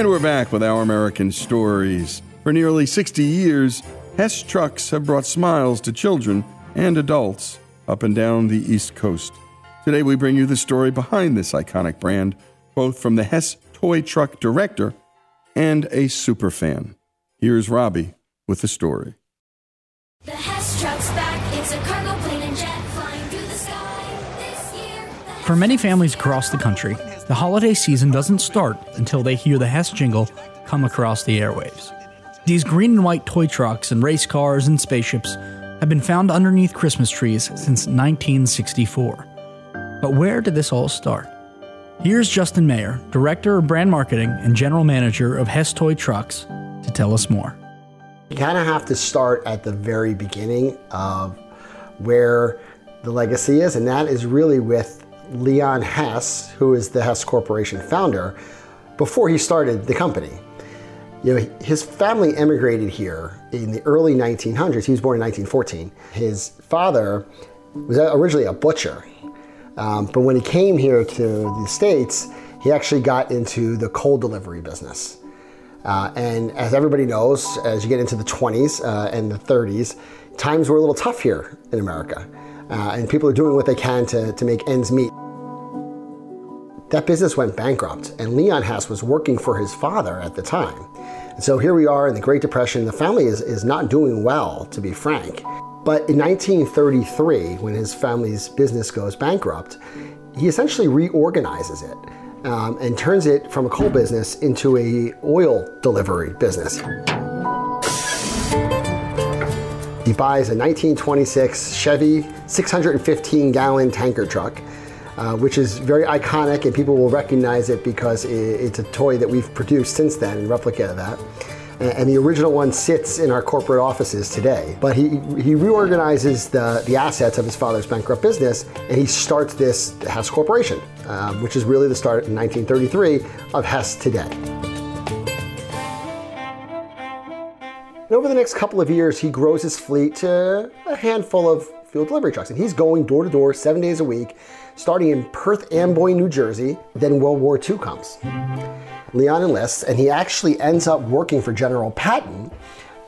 And we're back with our American stories. For nearly 60 years, Hess trucks have brought smiles to children and adults up and down the East Coast. Today, we bring you the story behind this iconic brand, both from the Hess toy truck director and a superfan. Here's Robbie with the story. The Hess truck's back. It's a cargo plane and jet flying through the sky this year. For many families across the country, the holiday season doesn't start until they hear the Hess jingle come across the airwaves. These green and white toy trucks and race cars and spaceships have been found underneath Christmas trees since 1964. But where did this all start? Here's Justin Mayer, Director of Brand Marketing and General Manager of Hess Toy Trucks, to tell us more. You kind of have to start at the very beginning of where the legacy is, and that is really with Leon Hess, who is the Hess Corporation founder, before he started the company. You know, his family emigrated here in the early 1900s. He was born in 1914. His father was originally a butcher, um, but when he came here to the States, he actually got into the coal delivery business. Uh, and as everybody knows, as you get into the 20s uh, and the 30s, times were a little tough here in America. Uh, and people are doing what they can to, to make ends meet. That business went bankrupt, and Leon Hess was working for his father at the time. And so here we are in the Great Depression. The family is, is not doing well, to be frank. But in 1933, when his family's business goes bankrupt, he essentially reorganizes it um, and turns it from a coal business into a oil delivery business. He buys a 1926 Chevy 615 gallon tanker truck, uh, which is very iconic, and people will recognize it because it's a toy that we've produced since then, in replica of that. And the original one sits in our corporate offices today. But he, he reorganizes the, the assets of his father's bankrupt business and he starts this Hess Corporation, uh, which is really the start in 1933 of Hess today. And over the next couple of years, he grows his fleet to a handful of fuel delivery trucks. And he's going door to door seven days a week, starting in Perth Amboy, New Jersey. Then World War II comes. Leon enlists, and he actually ends up working for General Patton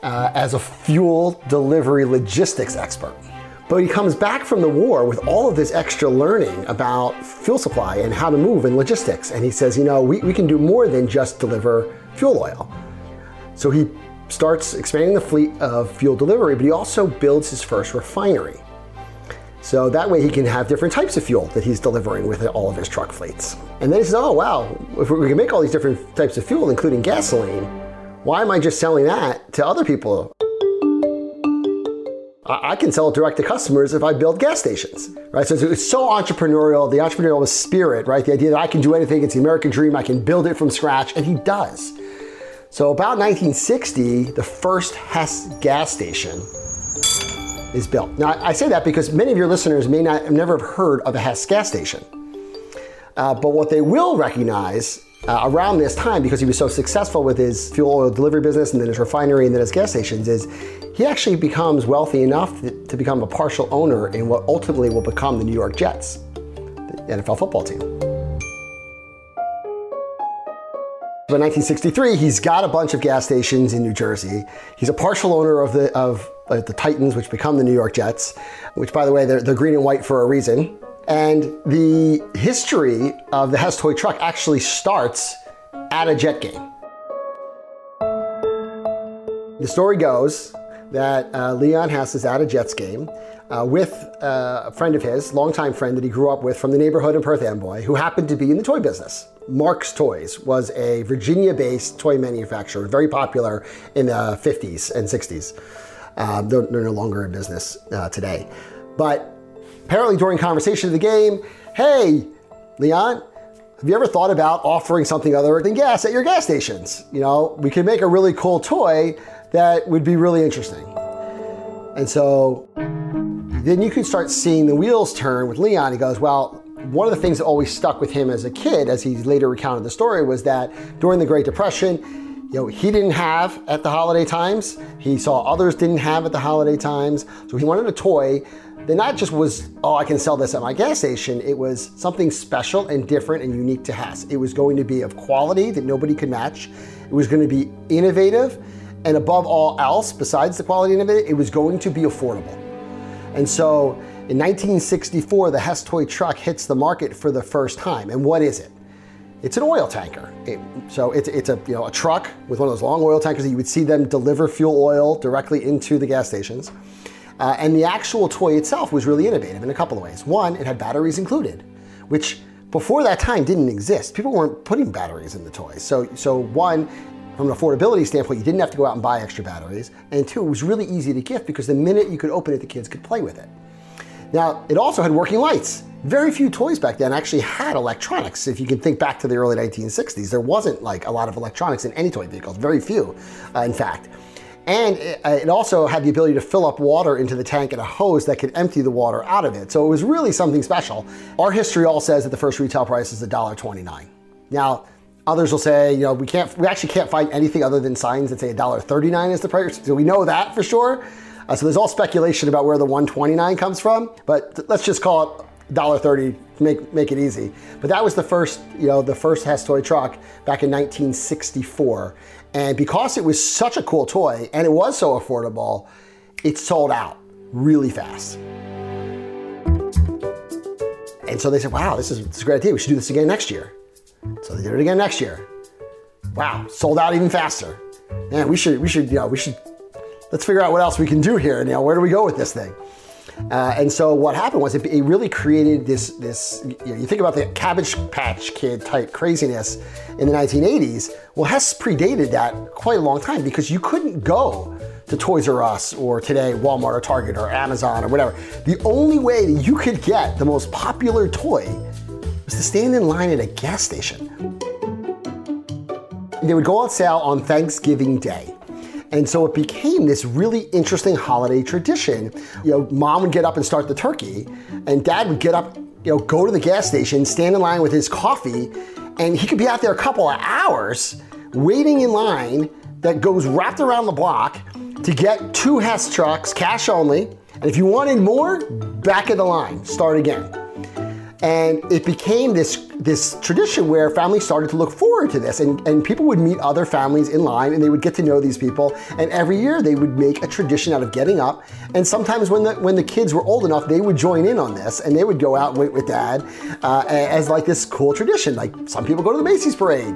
uh, as a fuel delivery logistics expert. But he comes back from the war with all of this extra learning about fuel supply and how to move and logistics. And he says, you know, we, we can do more than just deliver fuel oil. So he starts expanding the fleet of fuel delivery, but he also builds his first refinery. So that way he can have different types of fuel that he's delivering with all of his truck fleets. And then he says, oh, wow, if we can make all these different types of fuel, including gasoline, why am I just selling that to other people? I can sell it direct to customers if I build gas stations, right? So it's so entrepreneurial, the entrepreneurial spirit, right? The idea that I can do anything, it's the American dream, I can build it from scratch, and he does. So about 1960, the first Hess gas station is built. Now I say that because many of your listeners may not never have heard of a Hess gas station. Uh, but what they will recognize uh, around this time, because he was so successful with his fuel oil delivery business and then his refinery and then his gas stations, is he actually becomes wealthy enough to, to become a partial owner in what ultimately will become the New York Jets, the NFL football team. By 1963, he's got a bunch of gas stations in New Jersey. He's a partial owner of the of uh, the Titans, which become the New York Jets, which, by the way, they're, they're green and white for a reason. And the history of the Hess toy truck actually starts at a Jet game. The story goes that uh, Leon Hess is at a Jets game uh, with uh, a friend of his, longtime friend that he grew up with from the neighborhood in Perth Amboy, who happened to be in the toy business. Marx Toys was a Virginia based toy manufacturer, very popular in the 50s and 60s. Uh, they're, they're, no longer in business uh, today. But apparently, during conversation of the game, hey, Leon, have you ever thought about offering something other than gas at your gas stations? You know, we could make a really cool toy that would be really interesting. And so then you can start seeing the wheels turn with Leon. He goes, Well, one of the things that always stuck with him as a kid, as he later recounted the story, was that during the Great Depression, you know, he didn't have at the holiday times. He saw others didn't have at the holiday times. So he wanted a toy that not just was, oh, I can sell this at my gas station. It was something special and different and unique to Hess. It was going to be of quality that nobody could match. It was going to be innovative. And above all else, besides the quality of it, it was going to be affordable. And so in 1964, the Hess toy truck hits the market for the first time. And what is it? It's an oil tanker. It, so it's, it's a, you know, a truck with one of those long oil tankers that you would see them deliver fuel oil directly into the gas stations. Uh, and the actual toy itself was really innovative in a couple of ways. One, it had batteries included, which before that time didn't exist. People weren't putting batteries in the toys. So, so one, from an affordability standpoint, you didn't have to go out and buy extra batteries. And two, it was really easy to gift because the minute you could open it, the kids could play with it. Now, it also had working lights. Very few toys back then actually had electronics. If you can think back to the early 1960s, there wasn't like a lot of electronics in any toy vehicles, very few, uh, in fact. And it, uh, it, also had the ability to fill up water into the tank and a hose that could empty the water out of it. So it was really something special. Our history all says that the first retail price is $1.29. Now, others will say, you know, we can't, we actually can't find anything other than signs that say $1.39 is the price. So we know that for sure. Uh, so there's all speculation about where the 129 comes from, but let's just call it $1.30 make make it easy. But that was the first, you know, the first Hess toy truck back in 1964. And because it was such a cool toy and it was so affordable, it sold out really fast. And so they said, wow, this is, this is a great idea. We should do this again next year. So they did it again next year. Wow, sold out even faster. Man, we should, we should, you know, we should let's figure out what else we can do here. You where do we go with this thing? Uh, and so what happened was it, it really created this, this you, know, you think about the Cabbage Patch Kid type craziness in the 1980s. Well, Hess predated that quite a long time because you couldn't go to Toys R Us or today Walmart or Target or Amazon or whatever. The only way that you could get the most popular toy was to stand in line at a gas station. They would go on sale on Thanksgiving Day. And so it became this really interesting holiday tradition. You know, mom would get up and start the turkey, and dad would get up, you know, go to the gas station, stand in line with his coffee, and he could be out there a couple of hours waiting in line that goes wrapped around the block to get two Hess trucks, cash only. And if you wanted more, back of the line, start again. And it became this, this tradition where families started to look forward to this. And, and people would meet other families in line and they would get to know these people. And every year they would make a tradition out of getting up. And sometimes when the, when the kids were old enough, they would join in on this and they would go out and wait with dad uh, as like this cool tradition. Like some people go to the Macy's parade.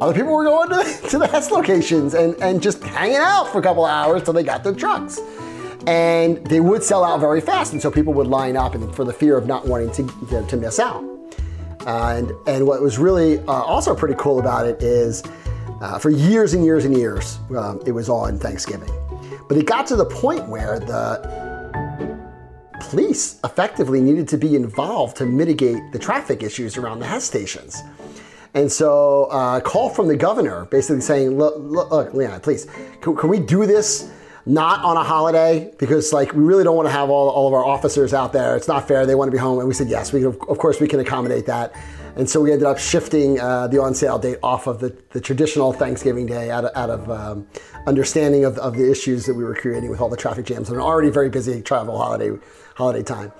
Other people were going to, to the Hess locations and, and just hanging out for a couple of hours till they got their trucks and they would sell out very fast, and so people would line up for the fear of not wanting to, to, to miss out. Uh, and, and what was really uh, also pretty cool about it is uh, for years and years and years, um, it was on Thanksgiving. But it got to the point where the police effectively needed to be involved to mitigate the traffic issues around the Hess stations. And so, uh, a call from the governor basically saying, look, look, look Leon, please, can, can we do this not on a holiday? Because like we really don't want to have all, all of our officers out there. It's not fair. They want to be home. And we said, yes, we can, of course we can accommodate that. And so we ended up shifting uh, the on sale date off of the, the traditional Thanksgiving Day out of, out of um, understanding of, of the issues that we were creating with all the traffic jams and an already very busy travel holiday holiday time.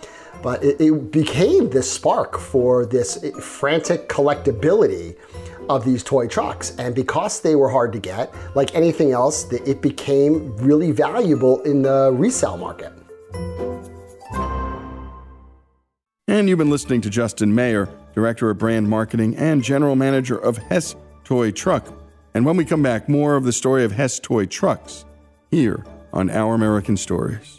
But it, it became this spark for this frantic collectability of these toy trucks. And because they were hard to get, like anything else, it became really valuable in the resale market. And you've been listening to Justin Mayer, Director of Brand Marketing and General Manager of Hess Toy Truck. And when we come back, more of the story of Hess Toy Trucks here on Our American Stories.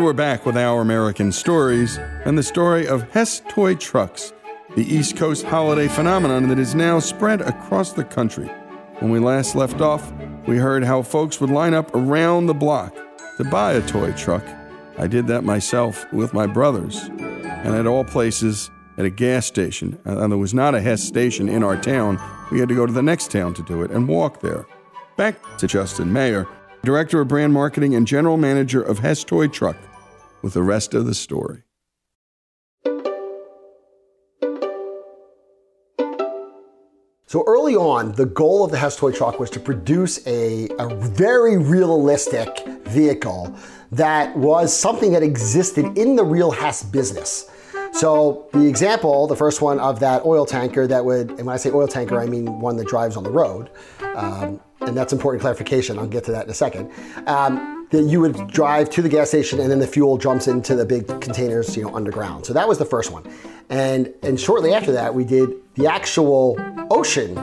And we're back with our American stories and the story of Hess Toy Trucks, the East Coast holiday phenomenon that is now spread across the country. When we last left off, we heard how folks would line up around the block to buy a toy truck. I did that myself with my brothers, and at all places at a gas station. Uh, and there was not a Hess station in our town. We had to go to the next town to do it and walk there. Back to Justin Mayer Director of Brand Marketing and General Manager of Hess Toy Truck, with the rest of the story. So early on, the goal of the Hess Toy Truck was to produce a, a very realistic vehicle that was something that existed in the real Hess business. So the example, the first one of that oil tanker that would, and when I say oil tanker, I mean one that drives on the road. Um, and that's important clarification. I'll get to that in a second. Um, that you would drive to the gas station and then the fuel jumps into the big containers, you know, underground. So that was the first one. And and shortly after that, we did the actual ocean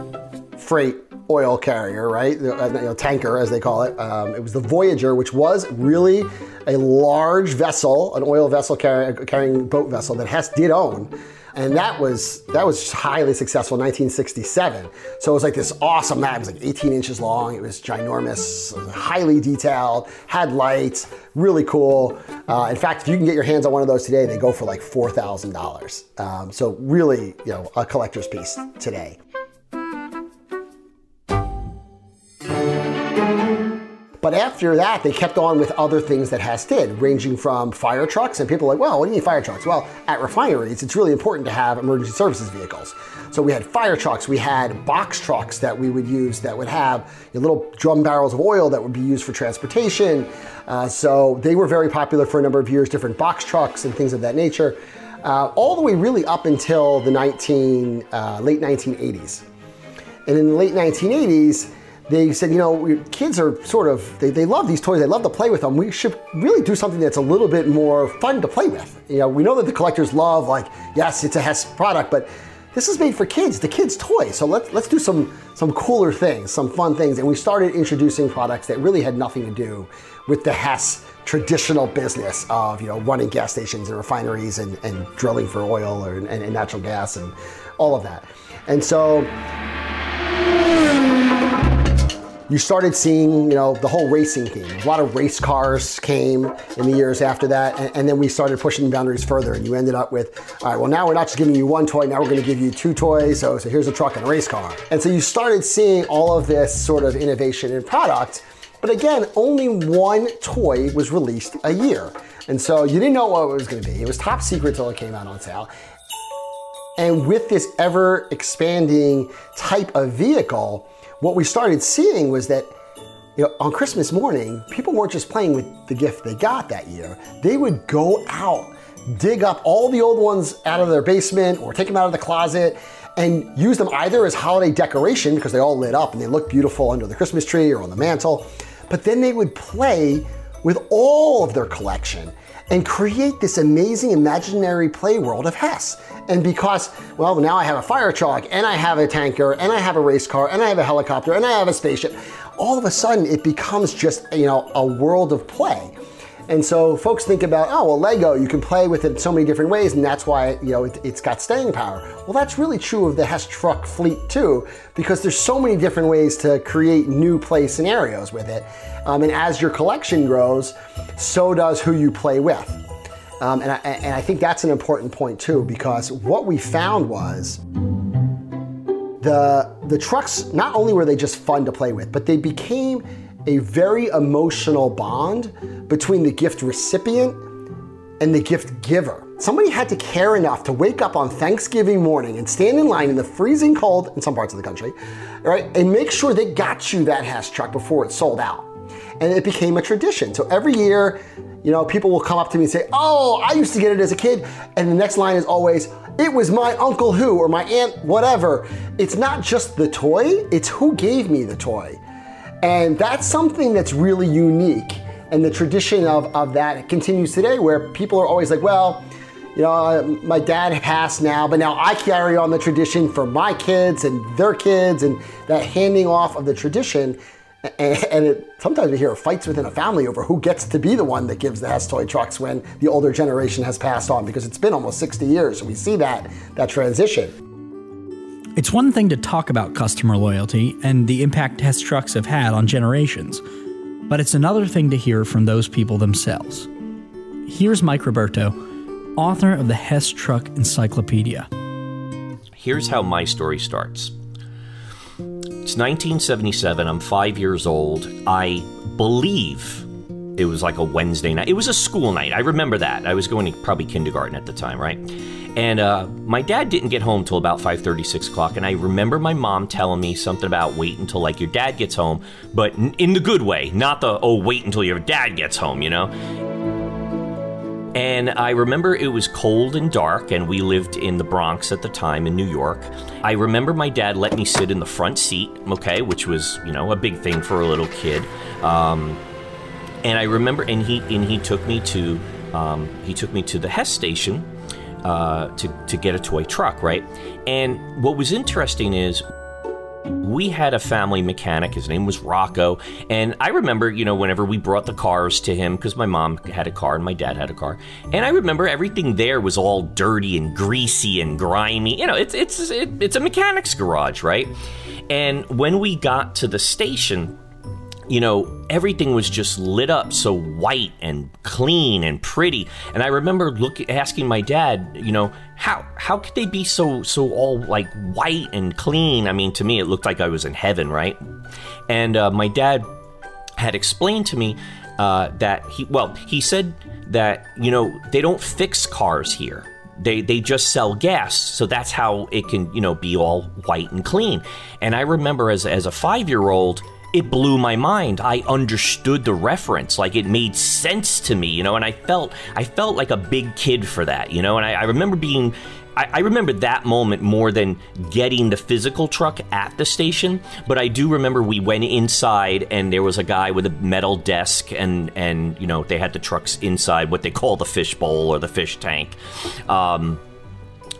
freight oil carrier, right? The, uh, you know, tanker, as they call it. Um, it was the Voyager, which was really a large vessel, an oil vessel carry, carrying boat vessel that Hess did own. And that was that was highly successful in 1967. So it was like this awesome map. It was like 18 inches long. It was ginormous, highly detailed, had lights, really cool. Uh, in fact, if you can get your hands on one of those today, they go for like four thousand um, dollars. So really, you know, a collector's piece today. But after that, they kept on with other things that Hess did, ranging from fire trucks. And people are like, well, what do you mean fire trucks? Well, at refineries, it's really important to have emergency services vehicles. So we had fire trucks, we had box trucks that we would use that would have you know, little drum barrels of oil that would be used for transportation. Uh, so they were very popular for a number of years, different box trucks and things of that nature, uh, all the way really up until the 19, uh, late 1980s. And in the late 1980s, they said, you know, kids are sort of, they, they love these toys, they love to play with them. We should really do something that's a little bit more fun to play with. You know, we know that the collectors love, like, yes, it's a Hess product, but this is made for kids, the kids' toy. So let's, let's do some, some cooler things, some fun things. And we started introducing products that really had nothing to do with the Hess traditional business of, you know, running gas stations and refineries and, and drilling for oil or, and, and natural gas and all of that. And so you started seeing, you know, the whole racing theme. A lot of race cars came in the years after that, and, and, then we started pushing boundaries further, and you ended up with, all right, well, now we're not just giving you one toy, now we're going to give you two toys. So, so here's a truck and a race car. And so you started seeing all of this sort of innovation in product. But again, only one toy was released a year. And so you didn't know what it was going to be. It was top secret till it came out on sale. And with this ever expanding type of vehicle, what we started seeing was that you know, on Christmas morning, people weren't just playing with the gift they got that year. They would go out, dig up all the old ones out of their basement or take them out of the closet and use them either as holiday decoration because they all lit up and they look beautiful under the Christmas tree or on the mantle. But then they would play with all of their collection and create this amazing imaginary play world of Hess. And because, well, now I have a fire truck, and I have a tanker, and I have a race car, and I have a helicopter, and I have a spaceship, all of a sudden it becomes just, you know, a world of play. And so folks think about, oh, well, Lego, you can play with it so many different ways, and that's why, you know, it, has got staying power. Well, that's really true of the Hess truck fleet too, because there's so many different ways to create new play scenarios with it. Um, and as your collection grows, so does who you play with. Um, and, I, and I think that's an important point too, because what we found was the, the trucks, not only were they just fun to play with, but they became a very emotional bond between the gift recipient and the gift giver. Somebody had to care enough to wake up on Thanksgiving morning and stand in line in the freezing cold in some parts of the country, right, and make sure they got you that Hess truck before it sold out. And it became a tradition. So every year, you know, people will come up to me and say, Oh, I used to get it as a kid. And the next line is always, It was my uncle who or my aunt, whatever. It's not just the toy, it's who gave me the toy. And that's something that's really unique. And the tradition of, of that continues today where people are always like, well, you know, uh, my dad passed now, but now I carry on the tradition for my kids and their kids and that handing off of the tradition. And, and it, sometimes we hear fights within a family over who gets to be the one that gives the Hess toy trucks when the older generation has passed on because it's been almost 60 years. So we see that, that transition. It's one thing to talk about customer loyalty and the impact Hess trucks have had on generations, but it's another thing to hear from those people themselves. Here's Mike Roberto, author of the Hess Truck Encyclopedia. Here's how my story starts. It's 1977. I'm five years old. I believe it was like a Wednesday night. It was a school night. I remember that. I was going to probably kindergarten at the time, right? And uh, my dad didn't get home till about 5:30, 6 o'clock. And I remember my mom telling me something about wait until like your dad gets home, but in the good way, not the oh wait until your dad gets home, you know. And I remember it was cold and dark, and we lived in the Bronx at the time in New York. I remember my dad let me sit in the front seat, okay, which was, you know, a big thing for a little kid. Um, and I remember, and he and he took me to um, he took me to the Hess station uh, to to get a toy truck, right? And what was interesting is we had a family mechanic. His name was Rocco. And I remember, you know, whenever we brought the cars to him, because my mom had a car and my dad had a car. And I remember everything there was all dirty and greasy and grimy. You know, it's, it's, it, it's a mechanic's garage, right? And when we got to the station, you know, everything was just lit up so white and clean and pretty. And I remember look, asking my dad, you know, how how could they be so so all like white and clean? I mean, to me, it looked like I was in heaven, right? And uh, my dad had explained to me uh, that he well, he said that you know they don't fix cars here. They, they just sell gas, so that's how it can you know be all white and clean. And I remember as as a five year old, it blew my mind. I understood the reference, like it made sense to me, you know, and I felt I felt like a big kid for that, you know, and I, I remember being I, remember that moment more than getting the physical truck at the station, but I do remember we went inside and there was a guy with a metal desk and and you know they had the trucks inside what they call the fish bowl or the fish tank. Um,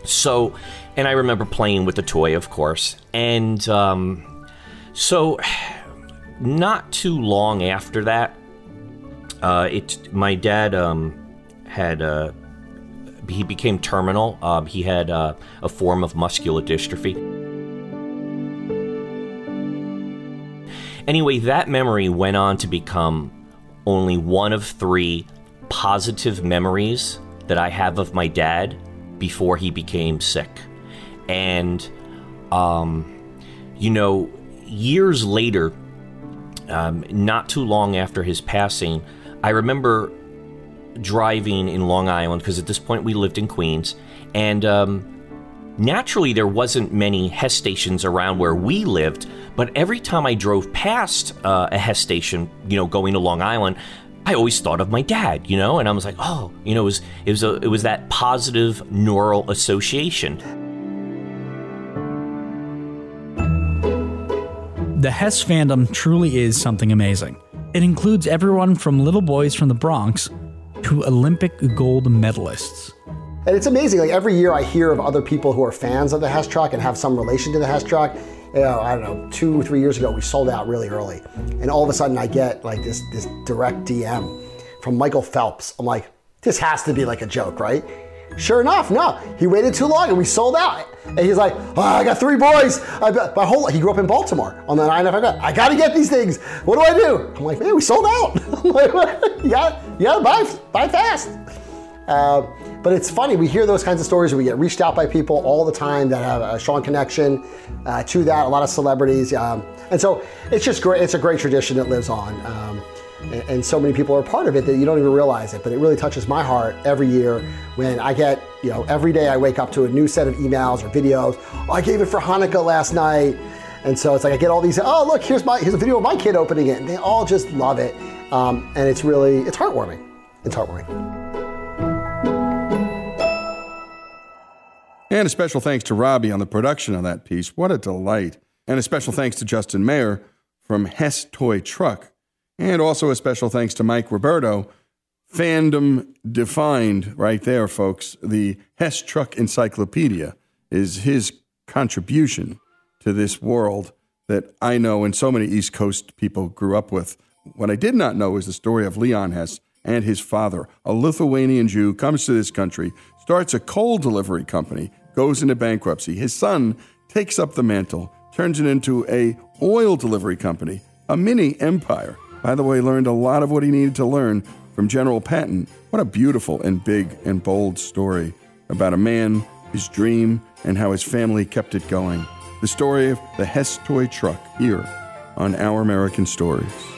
so, and I remember playing with the toy, of course, and um, so not too long after that, uh, it my dad um, had uh, he became terminal. Um, he had uh, a form of muscular dystrophy. Anyway, that memory went on to become only one of three positive memories that I have of my dad before he became sick. And, um, you know, years later, um, not too long after his passing, I remember driving in Long Island because at this point we lived in Queens, and um, naturally there wasn't many Hess stations around where we lived. But every time I drove past uh, a Hess station, you know, going to Long Island, I always thought of my dad, you know, and I was like, oh, you know, it was it was a, it was that positive neural association. The Hess fandom truly is something amazing. It includes everyone from little boys from the Bronx to Olympic gold medalists. And it's amazing. Like every year, I hear of other people who are fans of the Hess truck and have some relation to the Hess truck. You know, I don't know, two, three years ago, we sold out really early, and all of a sudden, I get like this this direct DM from Michael Phelps. I'm like, this has to be like a joke, right? Sure enough, no. He waited too long and we sold out. And he's like, oh, I got three boys. I my whole. He grew up in Baltimore on the nine. I got. I got to get these things. What do I do? I'm like, man, we sold out. I'm like, you got, you got to buy, buy fast. Uh, but it's funny. We hear those kinds of stories. We get reached out by people all the time that have a strong connection uh, to that. A lot of celebrities, um, and so it's just great. It's a great tradition that lives on. Um, and, so many people are part of it that you don't even realize it. But it really touches my heart every year when I get, you know, every day I wake up to a new set of emails or videos. Oh, I gave it for Hanukkah last night. And so it's like I get all these, oh, look, here's my here's a video of my kid opening it. And they all just love it. Um, and it's really, it's heartwarming. It's heartwarming. And a special thanks to Robbie on the production of that piece. What a delight. And a special thanks to Justin Mayer from Hess Toy Truck. And also a special thanks to Mike Roberto. Fandom defined right there, folks. The Hess Truck Encyclopedia is his contribution to this world that I know and so many East Coast people grew up with. What I did not know is the story of Leon Hess and his father, a Lithuanian Jew, comes to this country, starts a coal delivery company, goes into bankruptcy. His son takes up the mantle, turns it into a oil delivery company, a mini empire. By the way, learned a lot of what he needed to learn from General Patton. What a beautiful and big and bold story about a man, his dream, and how his family kept it going. The story of the Hess toy truck here on Our American Stories.